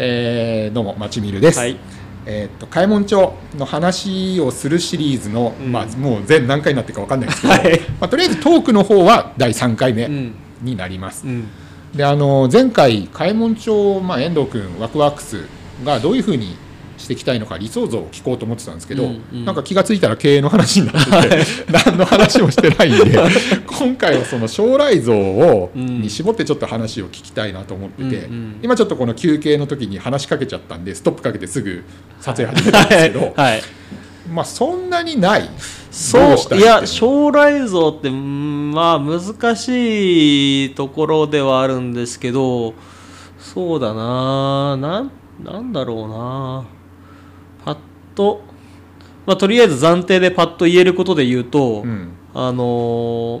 えーどうもまちみるです、はい。えーっと開門町の話をするシリーズの、うん。まあ、もう全何回になってるか分かんないですけど、はい。まあ、とりあえずトークの方は第3回目うん。になります、うん。であの前回開門町、まあ、遠藤君ワクワークスがどういうふうにしていきたいのか理想像を聞こうと思ってたんですけど、うんうん。なんか気がついたら経営の話になってて、何の話もしてないんで 今回はその将来像を、うん。に絞ってちょっと話を聞きたいなと思ってて、うんうん。今ちょっとこの休憩の時に話しかけちゃったんでストップかけてすぐ撮影始めたんですけど、はい。まあそんなにない。そどういや将来像ってうんまあ難しいところではあるんですけどそうだななんなんだろうなとまあとりあえず暫定でパッと言えることで言うと、うん。あのー、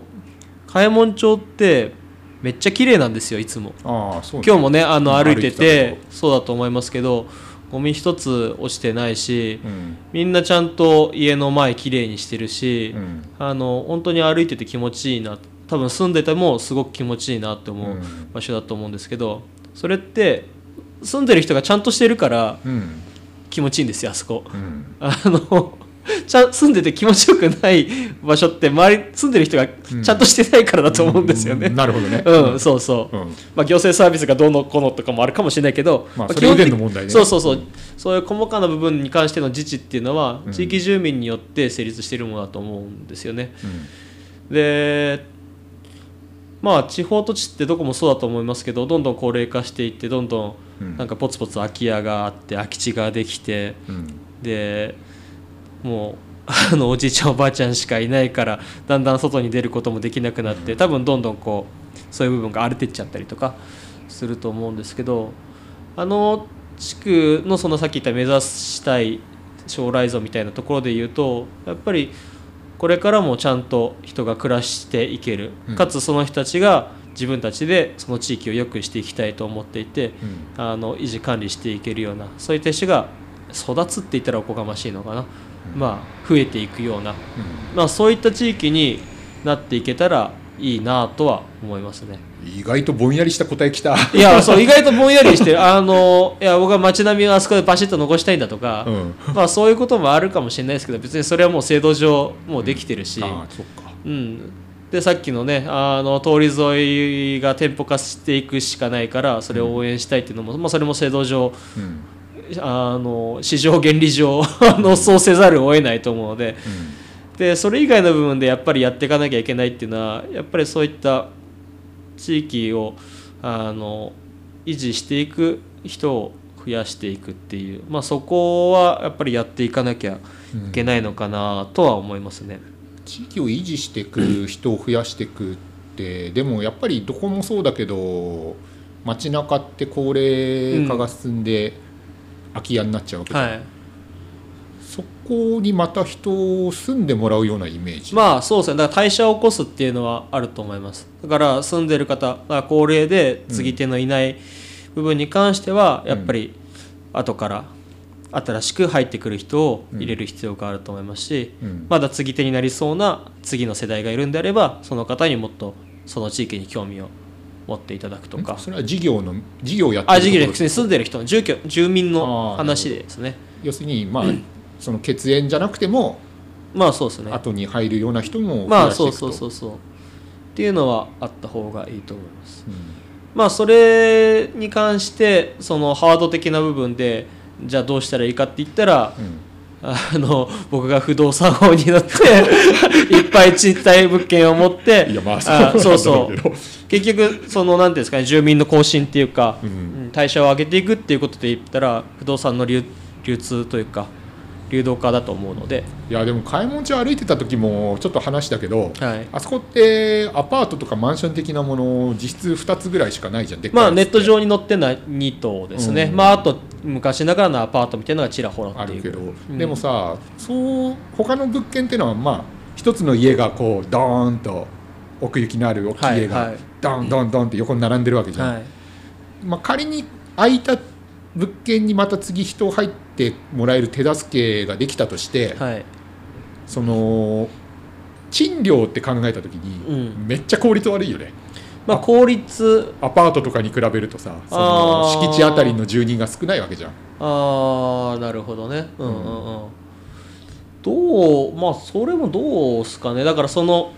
茅門町ってめっちゃ綺麗なんですよいつも。ああそうね。今日もねあのうん。歩いてててそうだと思いますけどゴミ一つ落ちてないし、うん。みんなちゃんと家の前きれいにしてるし、うん。あの本当に歩いてて気持ちいいな多分住んでてもすごく気持ちいいなって思ううん。場所だと思うんですけどそれって住んでる人がちゃんとしてるからうん気持ちいいんですよあそこ。うん。あのちゃん住んでて気持ちよくない場所って周り住んでる人がちゃんとしてないからだと思うんですよね。うん。なるほどね。うん、そうそう、うん。まあ、行政サービスがどうのこうのとかもあるかもしれないけど、まあそれ以前の問題ね。そうそうそう。そういう細かな部分に関しての自治っていうのはうん。地域住民によって成立しているものだと思うんですよね。うん。でまあ地方土地ってどこもそうだと思いますけどどんどん高齢化していってどんどうん。んなんかポツポツ空き家があって空き地ができてうん。でもう あのおじいちゃんおばあちゃんしかいないからだんだん外に出ることもできなくなって多分どんどんこうそういう部分が荒れてっちゃったりとかすると思うんですけどあの地区のそのさっき言った目指したい将来像みたいなところで言うとやっぱりこれからもちゃんと人が暮らしていける。うん。かつその人たちが自分たちでその地域を良くしていきたいと思っていてうん。あの維持管理していけるようなそういった人が育つって言ったらおこがましいのかな、まあ増えていくような、まあ、そういった地域になっていけたらいいなとは思いますね。意外とぼんやりした答えきた。いやそう意外とぼんやりしてる。あのいや僕は街並みをあそこでバシッと残したいんだとか、うん。まあそういうこともあるかもしれないですけど別にそれはもう制度上もうできてるし、ああそっか。うん、でさっきのねあの通り沿いが店舗化していくしかないからそれを応援したいっていうのも、まあ、それも制度上うん。あの市場原理上あのそうせざるを得ないと思うのででそれ以外の部分でやっぱりやっていかなきゃいけないっていうのはやっぱりそういった地域をあの維持していく人を増やしていくっていう、まあ、そこはやっぱりやっていかなきゃいけないのかなとは思いますね。地域を維持していく人を増やしていくってでもやっぱりどこもそうだけど街中って高齢化が進んで空き家になっちゃうわけじゃん。はいそこにまた人を住んでもらうようなイメージ、まあそうですね。だから代謝を起こすっていうのはあると思います。だから住んでる方が高齢で継ぎ手のいない部分に関してはやっぱり後から新しく入ってくる人を入れる必要があると思いますし、うん。まだ継ぎ手になりそうな次の世代がいるんであればその方にもっとその地域に興味を持っていただくとか。それは事業の事業をやってあ事業で住んでる人の住居住民あのー話ですね。要するにまあ、その血縁じゃなくてもまあそうですね。後に入るような人も増まあそうそうそうそう。っていうのはあった方がいいと思います。うん。まあそれに関してそのハード的な部分でじゃあどうしたらいいかって言ったらうん。あの僕が不動産王になって いっぱい賃貸物件を持っていやまああそうそう。そう結局その何ていうんですかね住民の更新っていうか、うん。うん代謝を上げていくっていうことで言ったら不動産の流流通というか流動化だと思うので、いやでも買い物地歩いてた時もちょっと話したけどはい、あそこってアパートとかマンション的なもの実質2つぐらいしかないじゃんまあネット上に載ってない2棟ですね、うん。まああと昔ながらのアパートみたいなのがちらほらあるけど、うん。でもさそう他の物件っていうのはまあ一つの家がこうドーンと奥行きのある大きい家がドンドンドンって横に並んでるわけじゃん、はい。まあ、仮に空いた物件にまた次人入ってもらえる手助けができたとして、はい。その賃料って考えた時に、うん。めっちゃ効率悪いよね。まあ効率。アパートとかに比べるとさそあのー。敷地あたりの住人が少ないわけじゃん。ああなるほどね。うんうんうん。どうまあそれもどうすかね。だからその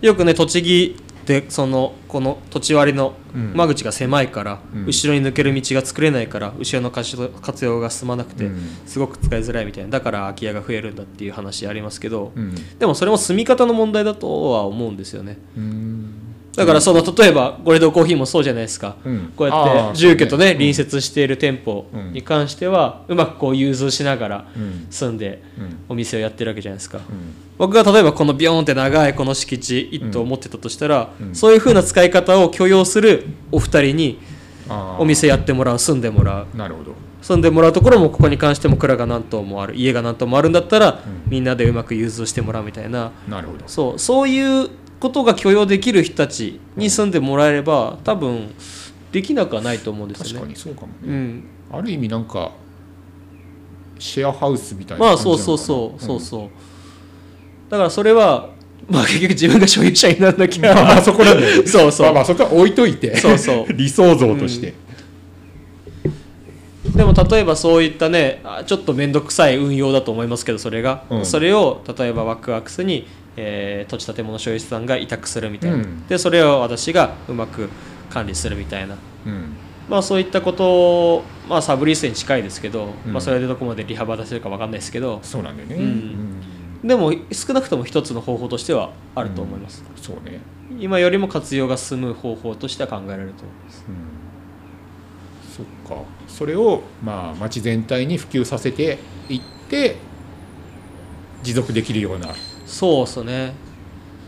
よくね栃木でそのこの土地割りのうん。間口が狭いから、うん。後ろに抜ける道が作れないから後ろの活用が進まなくて、うん。すごく使いづらいみたいな。だから空き家が増えるんだっていう話ありますけど、うん。でもそれも住み方の問題だとは思うんですよね。うんだからその例えばゴレドコーヒーもそうじゃないですか、うん。こうやって住居とね隣接している店舗に関してはうまくこう融通しながらうん。住んでうん。お店をやってるわけじゃないですか、うん。僕が例えばこのビヨーンって長いこの敷地一棟を持ってたとしたら、うん。そういう風な使い方を許容するお二人にお店やってもらう住んでもらう。なるほど。住んでもらうところもここに関しても蔵が何棟もある家が何棟もあるんだったら、うん。みんなでうまく融通してもらうみたいな。なるほど。そうそういうことが許容できる人たちに住んでもらえれば多分できなくはないと思うんです確よね。かにそうかもね。うん、ある意味なんかシェアハウスみたいなまあそうそうそうそうそう。だからそれは まあ結局自分が所有者にならなきまあゃそこなんだ そうそう。まあまあそこは置いといて。そうそう。理想像として、でも例えばそういったねあちょっと面倒くさい運用だと思いますけどそれが、うん。それを例えばワクワクスに、えー土地建物所有者さんが委託するみたいな、うん。でそれを私がうまく管理するみたいな。うん。まあそういったことを、まあ、サブリースに近いですけど、うん。まあ、それでどこまで利幅出せるか分かんないですけど。そうなんだよね、うん。でも少なくとも一つの方法としてはあると思います、うん。そうね、今よりも活用が進む方法としては考えられると思います。うん、そっか。それをまあ町全体に普及させていって持続できるような。そうっすね。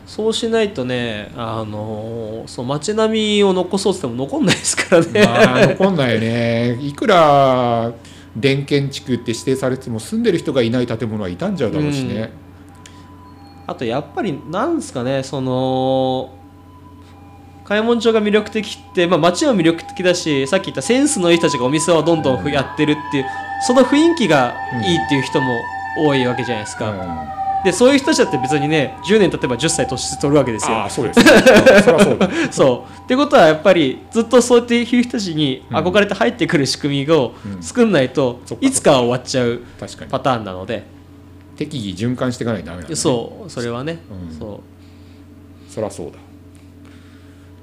そうしないとねあのそう街並みを残そうって言っても残んないですからね、まあ残んないよね。いくら電建築って指定されても住んでる人がいない建物は傷んじゃうだろうしね、あとやっぱりなんですかねその買い物町が魅力的って、まあ、街は魅力的だしさっき言ったセンスのいい人たちがお店をどんどんやってるっていうその雰囲気がいいっていう人も多いわけじゃないですか、うん。でそういう人たちだって別にね10年経てば10歳年取るわけですよ。ああそうです、うんそりゃそうだ そう。ってことはやっぱりずっとそうやっていう人たちにうん。憧れて入ってくる仕組みをうん。作んないといつかは終わっちゃうパターンなので。適宜循環していかないとダメなんだ、ね、そう。それはね。うん。そそりゃそうだ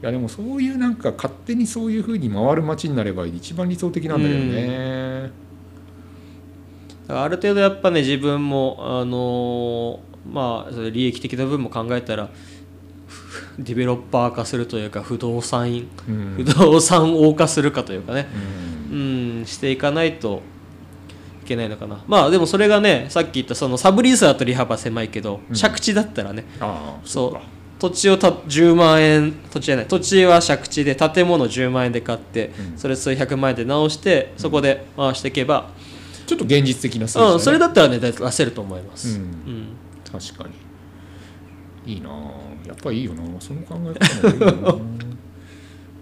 いやでもそういうなんか勝手にそういうふうに回る街になれば一番理想的なんだけどね、うだからある程度やっぱね自分もあのーまあ利益的な部分も考えたらふディベロッパー化するというか不動産員うん。不動産王化するかというかね。うん。うんしていかないといけないのかな。まあでもそれがねさっき言ったそのサブリースだと利幅狭いけど、うん。借地だったらね。ああそうか土地をた10万円土地じゃない土地は借地で建物10万円で買って、うん。それ数百万円で直してそこで回していけば、ちょっと現実的な数字だね。うん、それだったらね出せると思います、うん。うん。確かに。いいなあ。やっぱいいよな。その考え方もいいよな。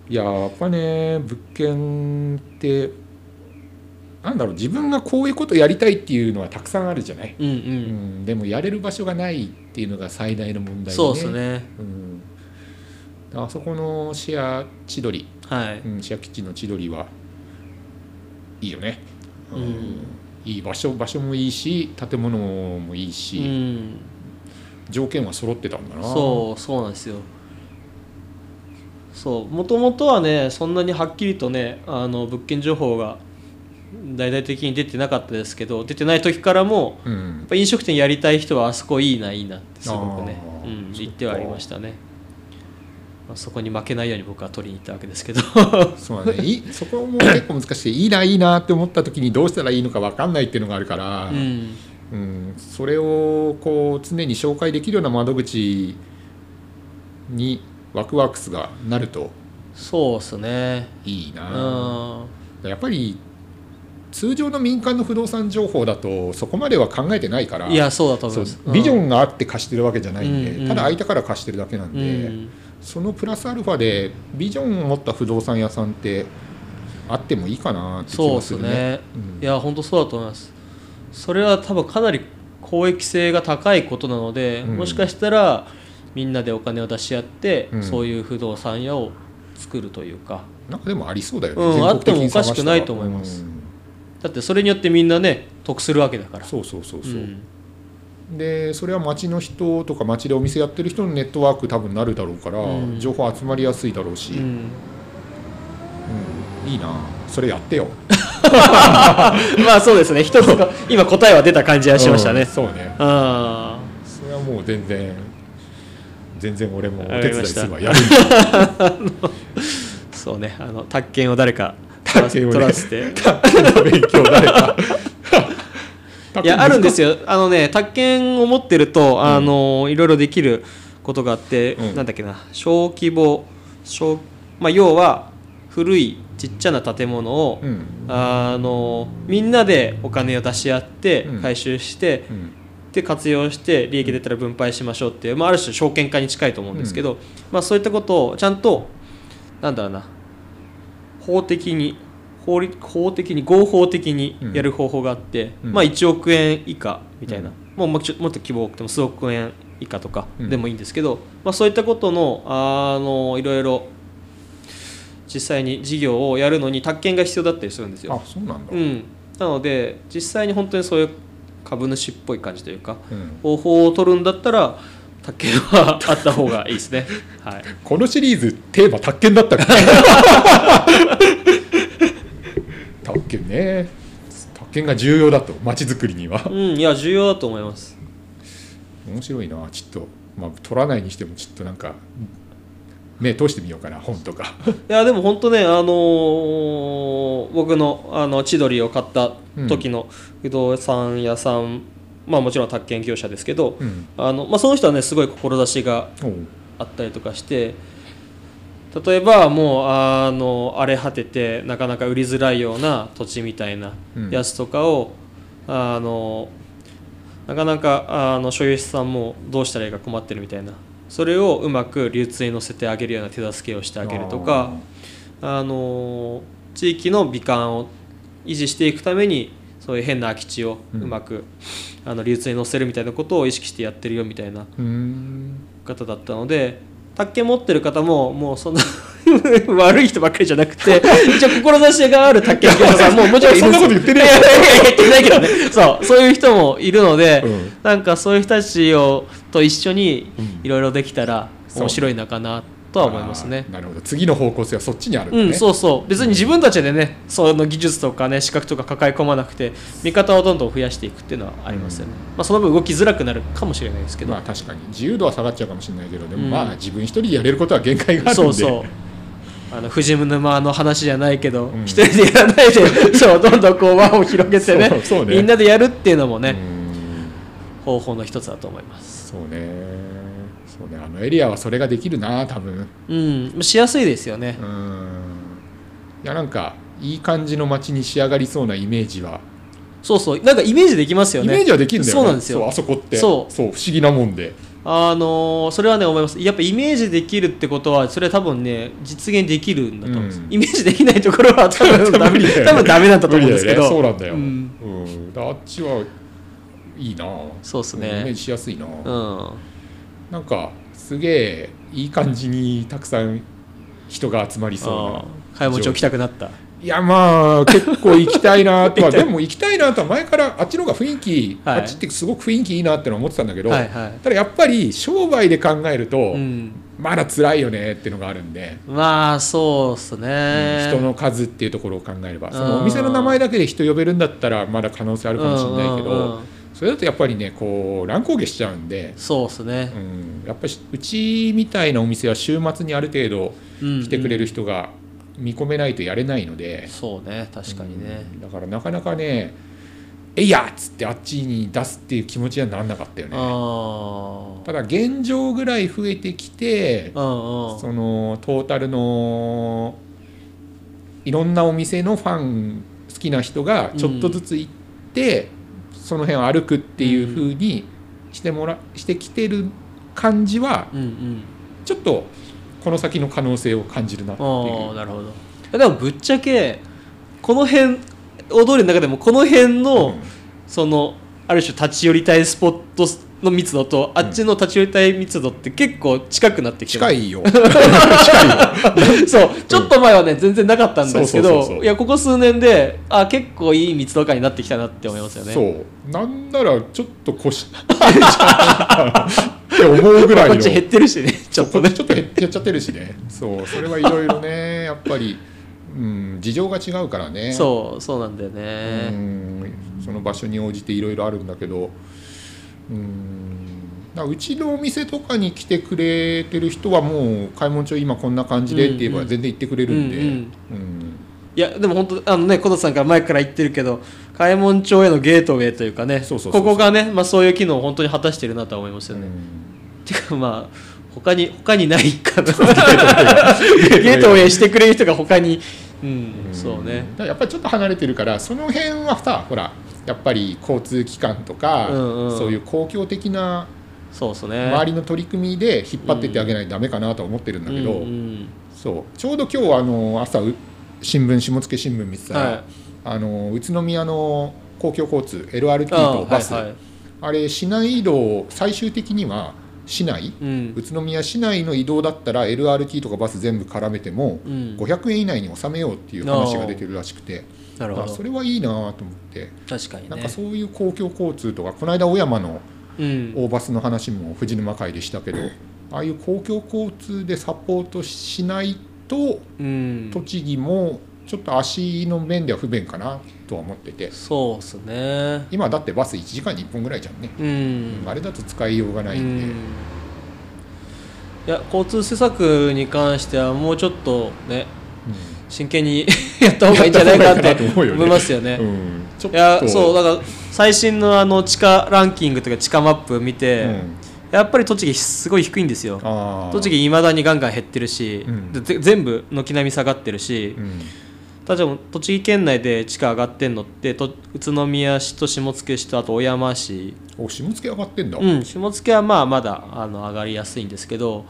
いややっぱね物件ってなんだろう自分がこういうことやりたいっていうのはたくさんあるじゃない、うんうん。うん、でもやれる場所がないっていうのが最大の問題で、ね、そうですね。うん、あそこのシェア千鳥、はい、うん、シェア基地の千鳥はいいよね、うん。いい場所場所もいいし建物もいいし、うん、条件は揃ってたんだな。そうそうなんですよ。そうもともとはねそんなにはっきりとねあの物件情報が大々的に出てなかったですけど出てない時からもうやっん、ぱ飲食店やりたい人はあそこいいないいなってすごくねうん、言ってはありましたね、まあ、そこに負けないように僕は取りに行ったわけですけど。そうだね。いそこも結構難しいいいないいなって思った時にどうしたらいいのか分かんないっていうのがあるから、うん。うん。それをこう常に紹介できるような窓口にワクワクスがなるとそうっすね。いいうな、ん。やっぱり通常の民間の不動産情報だとそこまでは考えてないからいやそうだと思います。ビジョンがあって貸してるわけじゃないんで、うん。うんただ空いたから貸してるだけなんうで、ん。そのプラスアルファでビジョンを持った不動産屋さんってあってもいいかなって気そうがですすねるね。うん。いや本当そうだと思います。それは多分かなり公益性が高いことなので、うん。もしかしたらみんなでお金を出し合って、うん。そういう不動産屋を作るというか。なんかでもありそうだよね、あってもおかしくないと思います。うんだってそれによってみんなね得するわけだから。そうそうそうそう、ん。でそれは町の人とか町でお店やってる人のネットワーク多分なるだろうから、うん。情報集まりやすいだろうし、うん。うん。いいな。それやってよ。まあそうですね。一つが今答えは出た感じはしましたね。うん。そうね。あそれはもう全然全然俺もお手伝いすればやるんだ。あそうね。あの宅建を誰か宅建をね取らせて勉強誰か いやあるんですよ。よあのね宅建を持ってるとあの、いろいろできることがあって、うん。なんだっけな小規模小、まあ、要は古いちっちゃな建物を、うん。あのみんなでお金を出し合ってうん。回収して、うん。で活用して利益出たら分配しましょうっていう、まあ、ある種証券化に近いと思うんですけど、まあ、そういったことをちゃんとなんだろうな法的に法律法的に合法的にやる方法があって、うん。まあ、1億円以下みたいな、うん。もうもっと規模多くても数億円以下とかうん。でもいいんですけど、まあ、そういったことのあのいろいろ実際に事業をやるのに宅建が必要だったりするんですよ。あそうなんだ、うん、なので実際に本当にそういう株主っぽい感じというかうん。方法を取るんだったら宅建はあった方がいいですね。はい、このシリーズテーマ宅建だったっけ？宅建ね。宅建が重要だと街づくりには。うん、いや重要だと思います。面白いなちょっと。まあ取らないにしてもちょっとなんか目通してみようかな本とか。いやでも本当ね、あのー僕のあの千鳥を買った時の不動産屋さん、まあもちろん宅建業者ですけど、うん。あのまあ、その人はねすごい志があったりとかして例えばもうあの荒れ果ててなかなか売りづらいような土地みたいなうんやつとかを、あのなかなかあの所有者さんもどうしたらいいか困ってるみたいな。それをうまく流通に乗せてあげるような手助けをしてあげるとかあの地域の美観を維持していくためにそういう変な空き地をうまく、あの流通に乗せるみたいなことを意識してやってるよみたいな方だったので宅建持ってる方ももうそんな 悪い人ばっかりじゃなくて一応志がある宅建業者さん ももちろんそんなこと言ってねえよ。言ってないけどね。そうそういう人もいるので、うん。なんかそういう人たちをと一緒にうん。いろいろできたら面白いのかなとは思いますね。なるほど。次の方向性はそっちにあるね、うん、そうそう。別に自分たちでねその技術とかね資格とか抱え込まなくて見方をどんどん増やしていくっていうのはありますよね、まあ、その分動きづらくなるかもしれないですけど、まあ確かに。自由度は下がっちゃうかもしれないけどでもうん。まあ自分一人でやれることは限界があるんで。そうそう。あの藤沼の話じゃないけどうん。一、人でやらないで そうどんどんこう輪を広げてねね。みんなでやるっていうのもね、うん。方法の一つだと思います。そうねそうね。あのエリアはそれができるな多分。うん。しやすいですよね。うん。いやなんかいい感じの街に仕上がりそうなイメージは、そうそう。なんかイメージできますよね。イメージはできるんだよね。そうなんですよ。あそこって。そう。不思議なもんで。あのーそれはね思います。やっぱイメージできるってことはそれは多分ね実現できるんだと思うんです、うん。イメージできないところは多分ダメ 多分ダメなんだと思うんですけど。ね。そうなんだよ、ううん。んだからあっちはいいな。そうっすね。イメージしやすいな、うんなんかすげえいい感じにたくさん人が集まりそうあない物町来たくなった。いやまあ結構行きたいなと。はでも行きたいなとは前からあっちの方が雰囲気、はい。あっちってすごく雰囲気いいなってのは思ってたんだけど、はいはただやっぱり商売で考えると、い、うん、まだ辛いよねっていうのがあるんで、まあそうっすね、人の数っていうところを考えれば。そうん。のお店の名前だけで人呼べるんだったらまだ可能性あるかもしれないけど、うんうんうんそれだとやっぱりねこう乱高下しちゃうんで、そうっすね。う、ん、やっぱりうちみたいなお店は週末にある程度うん来てくれる人が見込めないとやれないので、そうね確かにね、うん。だからなかなかね「えいや!」っつってあっちに出すっていう気持ちにはならなかったよね。あただ現状ぐらい増えてきてそのトータルのいろんなお店のファン好きな人がちょっとずつ行って、その辺を歩くっていう風にしてもらしてきてる感じはうんうん。ちょっとこの先の可能性を感じるなっていう。なるほど。でもぶっちゃけこの辺大通りの中でもこの辺の、うん。そのある種立ち寄りたいスポットの密度とあっちの立ち寄りたい密度って結構近くなってきてる近いよ。近いよ。そうちょっと前はね全然なかったんですけどいやここ数年であ結構いい密度感になってきたなって思いますよね。そう。なんならちょっと越してんじゃないかなって思うぐらいのこっち減ってるしね。ちょっとね。ちょっと減っちゃってるしね。そう。それはいろいろねやっぱり、うん、事情が違うからね。そうそうなんだようねん。その場所に応じていろいろあるんだけどうん。うちのお店とかに来てくれてる人はもう「買い物帳今こんな感じで」って言えば全然言ってくれるんで、うんうんうん。いやでも本当あのね小田さんから前から言ってるけど開門町へのゲートウェイというかねここがね、まあ、そういう機能を本当に果たしてるなとは思いますよね、う んてかまあ他に他にないかな ゲートウェイしてくれる人が他にうん、そうね。やっぱりちょっと離れてるからその辺はさほらやっぱり交通機関とか、うんうん。そういう公共的なそうですね。周りの取り組みで引っ張ってってあげないとダメかなとは思ってるんだけど、うんうんそう。ちょうど今日あの朝う新聞下野新聞見てたら、はい。あの宇都宮の公共交通 LRT あとバス。あ,、はいはい。れ市内移動最終的には市内？うん。宇都宮市内の移動だったら LRT とかバス全部絡めてもうん。500円以内に収めようっていう話が出てるらしくて、なるほど。あそれはいいなと思って。確かにね。なんかそういう公共交通とかこの間小山のうん。大バスの話も藤沼会でしたけどああいう公共交通でサポートしないとうん。栃木もちょっと足の面では不便かなとは思ってて。そうっすね。今だってバス1時間に1本ぐらいじゃんね、うん。あれだと使いようがないんで、うん。いや交通施策に関してはもうちょっとね真剣に やった方がいいんじゃないかって思いますよね。うん。いやそうだから最新のあの地価ランキングとか地価マップ見て、うん。やっぱり栃木すごい低いんですよ。栃木いまだにガンガン減ってるし、うん。全部軒並み下がってるし、うん。例えば栃木県内で地価上がってんのってと宇都宮市と下野市とあと小山市。お下野上がってんだ、うん、下野はまあまだあの上がりやすいんですけど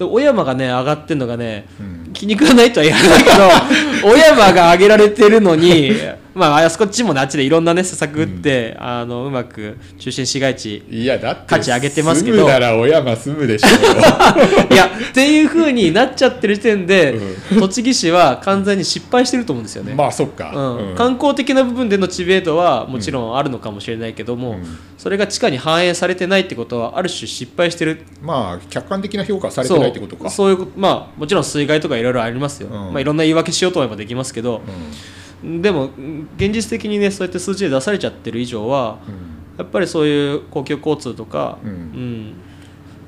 で小山がね上がってんのがねうん。気に食わないとは言わないけど 小山が上げられてるのにまああそこっちもねあっちでいろんなね施策打って、あのうまく中心市街地いやだって価値上げてますけど。住むなら小山住むでしょ いやっていうふうになっちゃってる時点で、栃木市は完全に失敗してると思うんですよね。まあそっか、うん。うん。観光的な部分での知名度はもちろんあるのかもしれないけども、うん。それが地下に反映されてないってことはある種失敗してる。まあ客観的な評価されてないってことか。そういうことまあもちろん水害とかいろいろありますよ、うん。まあ、いろんな言い訳しようと思えばできますけど、でもうん現実的にねそうやって数字で出されちゃってる以上はやっぱりそういう公共交通とか、うん。うん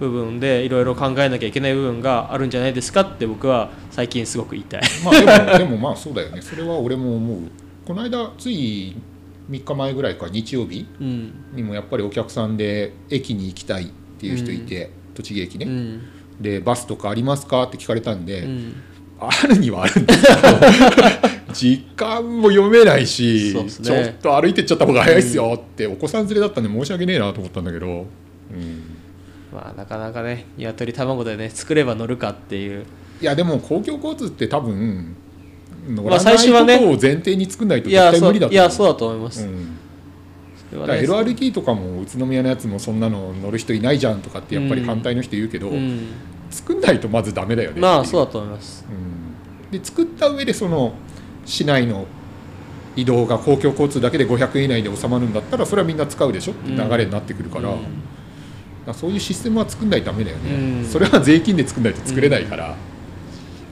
部分でいろいろ考えなきゃいけない部分があるんじゃないですかって僕は最近すごく言いたい。まあでもでもまあそうだよね。それは俺も思う。この間つい3日前ぐらいか日曜日うん。にもやっぱりお客さんで駅に行きたいっていう人いて、栃木駅ね、うんでバスとかありますか？って聞かれたんで、うん。あるにはあるんですけど 時間も読めないし、ね。ちょっと歩いてっちゃった方が早いっすよって、お子さん連れだったんで申し訳ねえなと思ったんだけど、うん、まあなかなかね鶏卵でね作れば乗るかっていう。いやでも公共交通って多分乗まあらないこ最初はねとを前提に作んないとい絶対やそうい無理だと思う。やそうだと思います、うん。ね LRT とかも宇都宮のやつもそんなの乗る人いないじゃんとかってやっぱり反対の人言うけど、うん、作んないとまずダメだよねだ、まあそうだと思います。うん。で作った上でその市内の移動が公共交通だけで500円以内で収まるんだったらそれはみんな使うでしょって流れになってくるから,、うん。そういうシステムは作んないとダメだよね、うん。それは税金で作んないと作れないから、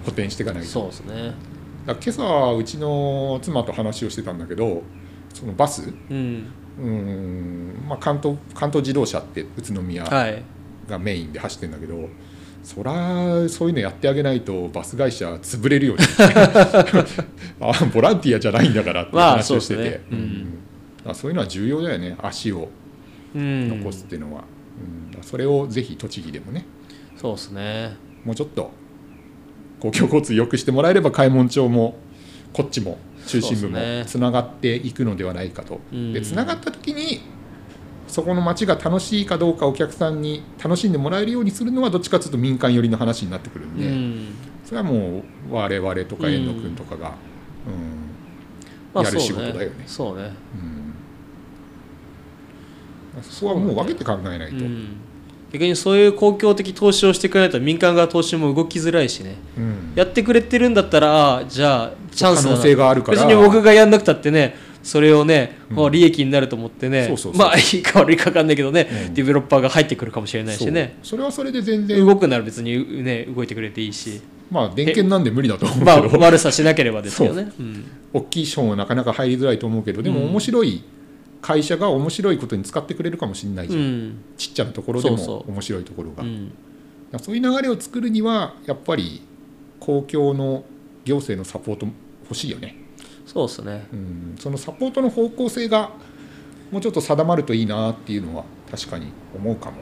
補填していかないと。そうですね。だ今朝うちの妻と話をしてたんだけどそのバスうん。うん、まあ、関東関東自動車って宇都宮はい。がメインで走ってるんだけど、そらそういうのやってあげないとバス会社潰れるよね。あボランティアじゃないんだからってまあ話をしてて、そうん。そういうのは重要だよね。足を。うん。残すっていうのは、うん。それをぜひ栃木でもね。そうですね。もうちょっと公共交通良くしてもらえれば開門町もこっちも中心部もつながっていくのではないかと。うん。でつながった時にそこの街が楽しいかどうかお客さんに楽しんでもらえるようにするのはどっちかというと民間寄りの話になってくるんで、うん。それはもう我々とか遠野君とかが、うんまあやる仕事だよね。そうね。うん。そこはもう分けて考えないと、うん。逆にそういう公共的投資をしてくれないと民間側投資も動きづらいしね。うん。やってくれてるんだったらじゃあチャンス可能性があるから。別に僕がやんなくたってねそれをね、利益になると思ってねまあいいか悪いか分かんないけどね、うん。ディベロッパーが入ってくるかもしれないしね。それはそれで全然。動くなら別にね動いてくれていいし。まあ電源なんで無理だと思うけまあど、悪さしなければですよね。う。ん。大きい資本はなかなか入りづらいと思うけどでもうん。面白い会社が面白いことに使ってくれるかもしれないじゃん、うん。ちっちゃなところでも面白いところが、うん。そういう流れを作るにはやっぱり公共の行政のサポート欲しいよね、そうですね。うん、そのサポートの方向性がもうちょっと定まるといいなっていうのは確かに思うかも。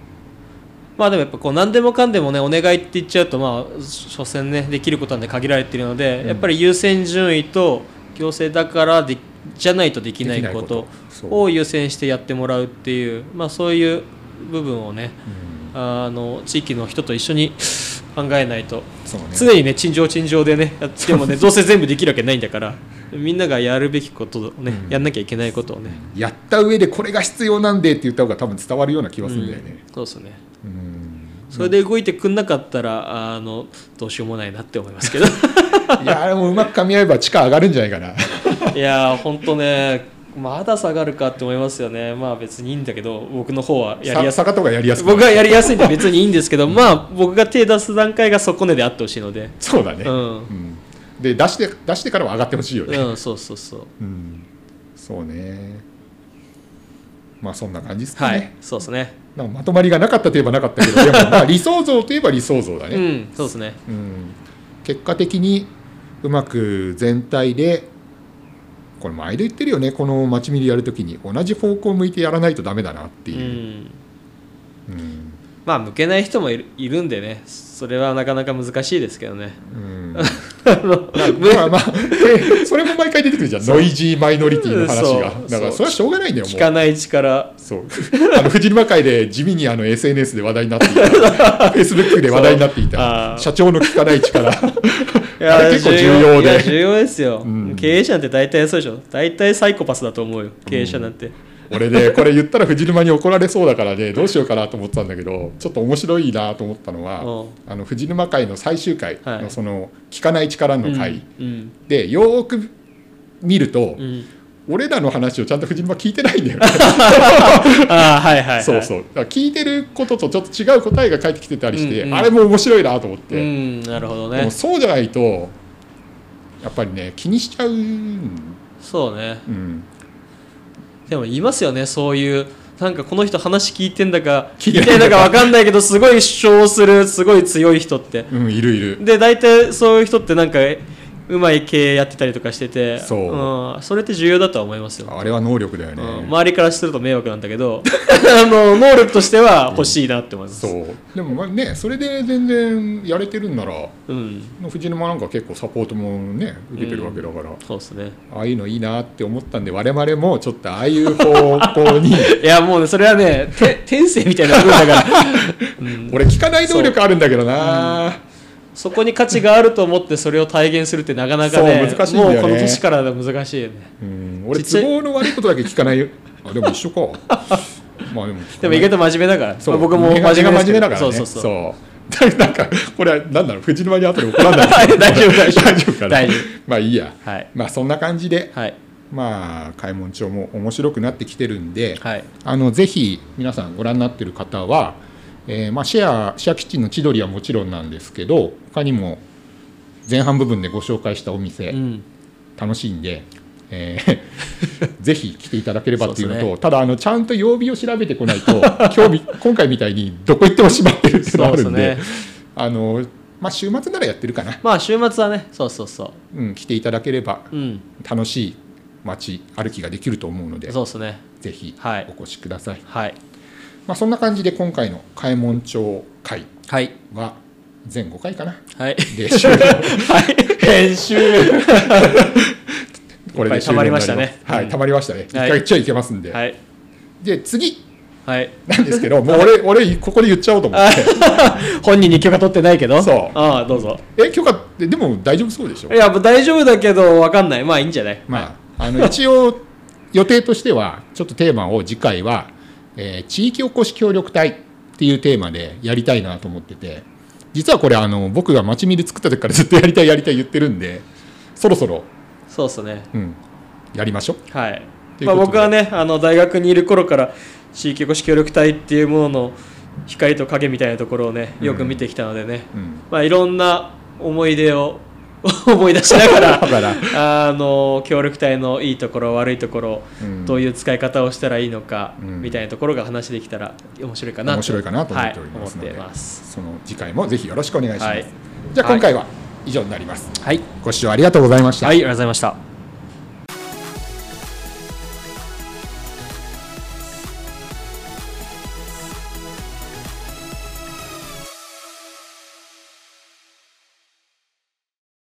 まあでもやっぱこう何でもかんでもねお願いって言っちゃうとまあ所詮ねできることなんで限られているので、うん。やっぱり優先順位と行政だからでじゃないとできないことを優先してやってもらうっていうまあそういう部分をねうん。あの地域の人と一緒に考えないと。ね。常にね陳情陳情でねやってもねどうせ全部できるわけないんだからみんながやるべきことをね、うん。やんなきゃいけないことをね、やった上でこれが必要なんでって言った方が多分伝わるような気がするんだよね、うん。そうですね。うん。それで動いてくんなかったらあのどうしようもないなって思いますけど。いやでもうまく噛み合えば地価上がるんじゃないかな。いやー本当ねまだ下がるかって思いますよね。まあ別にいいんだけど僕の方はやりやすい。さ坂とかやりやすく僕がやりやすいんで別にいいんですけどまあ僕が手出す段階が底値であってほしいので。そうだね、うん。うん。で出して出してからは上がってほしいよね、うんそうそうそう。うん。そうね。まあそんな感じですかはね、い。そうですね。なんかまとまりがなかったといえばなかったけどでもまあ理想像といえば理想像だうね、ん。そうですね。うん。結果的にうまく全体でこれ毎度言ってるよね。この街見でやるときに同じ方向を向いてやらないとダメだなってういう、ん。うん。まあ向けない人もいるんでね。それはなかなか難しいですけどね。うん まあまあでそれも毎回出てくるじゃん。ノイジーマイノリティの話が。だからそれはしょうがないんだよもう。聞かない力。そう。あの藤沼会で地味にあの SNS で話題になっていた。Facebook で話題になっていた。社長の聞かない力。あれ結構重要で。重要ですよ、うん。経営者なんて大体そうでしょ。大体サイコパスだと思うよ。経営者なんて、俺ねこれ言ったら藤沼に怒られそうだからねどうしようかなと思ってたんだけどちょっと面白いなと思ったのはうん。あの藤沼会の最終回はい。のその聞かない力の回うんでよーく見ると俺らの話をちゃんと藤沼聞いてないんだよね。ああはいはいはい。そうそう。だから聞いてることとちょっと違う答えが返ってきてたりして、うんうん。あれも面白いなと思って、うんなるほどね。でもそうじゃないとやっぱりね気にしちゃうん、そうね。うん、でも言いますよねそういうなんかこの人話聞いてんだか聞いてない聞いてんだか分かんないけどすごい主張するすごい強い人って。うん、いるいる。で大体そういう人ってなんかうまい経営やってたりとかしててそう。ん。それって重要だとは思いますよ。あれは能力だよね、うん。周りからすると迷惑なんだけど あの能力としては欲しいなって思います、そう。でもまあねそれで全然やれてるんならうん、藤沼なんか結構サポートもね受けてるわけだから、そうですね。ああいうのいいなって思ったんで我々もちょっとああいう方向に。いやもうねそれはねて天性みたいな部分だから、うん。俺聞かない能力あるんだけどな、そこに価値があると思ってそれを体現するってなかなかねそう難しいんだよね。もうこの年からで難しいよね。うん、俺都合の悪いことだけ聞かないよ。あでも一緒か。まあでもでも意外と真面目だから。そう。まあ僕も真面目真面目ですけど。だからね。そうそうそう。そう。なんかこれは何だろう藤沼に後で怒らない。大丈夫大丈夫。大丈夫かな？大丈まあいいや。はい。まあそんな感じではい。まあ開門町も面白くなってきてるんで、はい。あのぜひ皆さんご覧になってる方は、えーまあ、シェアシェアキッチンの千鳥はもちろんなんですけど他にも前半部分でご紹介したお店、うん。楽しいんで、えー ぜひ来ていただければっていうのとそうでただあのちゃんと曜日を調べてこないと今日み今回みたいにどこ行っても閉まってるっていうのがあるんでそうですあの、まあ、週末ならやってるかな、まあ週末はねそうそうそう。ん、来ていただければううん。楽しい街歩きができると思うのでそうですね。ぜひはい。お越しください、はいまあ、そんな感じで今回の開門町会はい。は全5回かな。はい。で終了編集これで終了になり溜まりましたね。はい、うん。溜まりましたね。一はい。回ちょいいけますんで、はい。で次。はい。なんですけどもう俺俺ここで言っちゃおうと思って。本人に許可取ってないけど。そう。ああどうぞ。え許可ってでも大丈夫そうでしょ？いや大丈夫だけど分かんない。まあいいんじゃない？まあ、あの一応予定としてはちょっとテーマを次回は、えー地域おこし協力隊っていうテーマでやりたいなと思ってて実はこれあの僕が町ミル作った時から ずっとやりたいやりたい言ってるんでそろそろ、そうっすね。うん、やりましょう。はい。まあ、僕はねあの大学にいる頃から地域おこし協力隊っていうものの光と影みたいなところをねよく見てきたのでね、うん。まあ、いろんな思い出を 思い出しながら あの協力隊のいいところ悪いところ、うん。どういう使い方をしたらいいのか、うん。みたいなところが話できたら面白いかな面白いかなと思っておりますので、はい、その次回もぜひよろしくお願いします、はい。じゃあ今回は以上になります、はい、ご視聴ありがとうございました、はい、ありがとうございました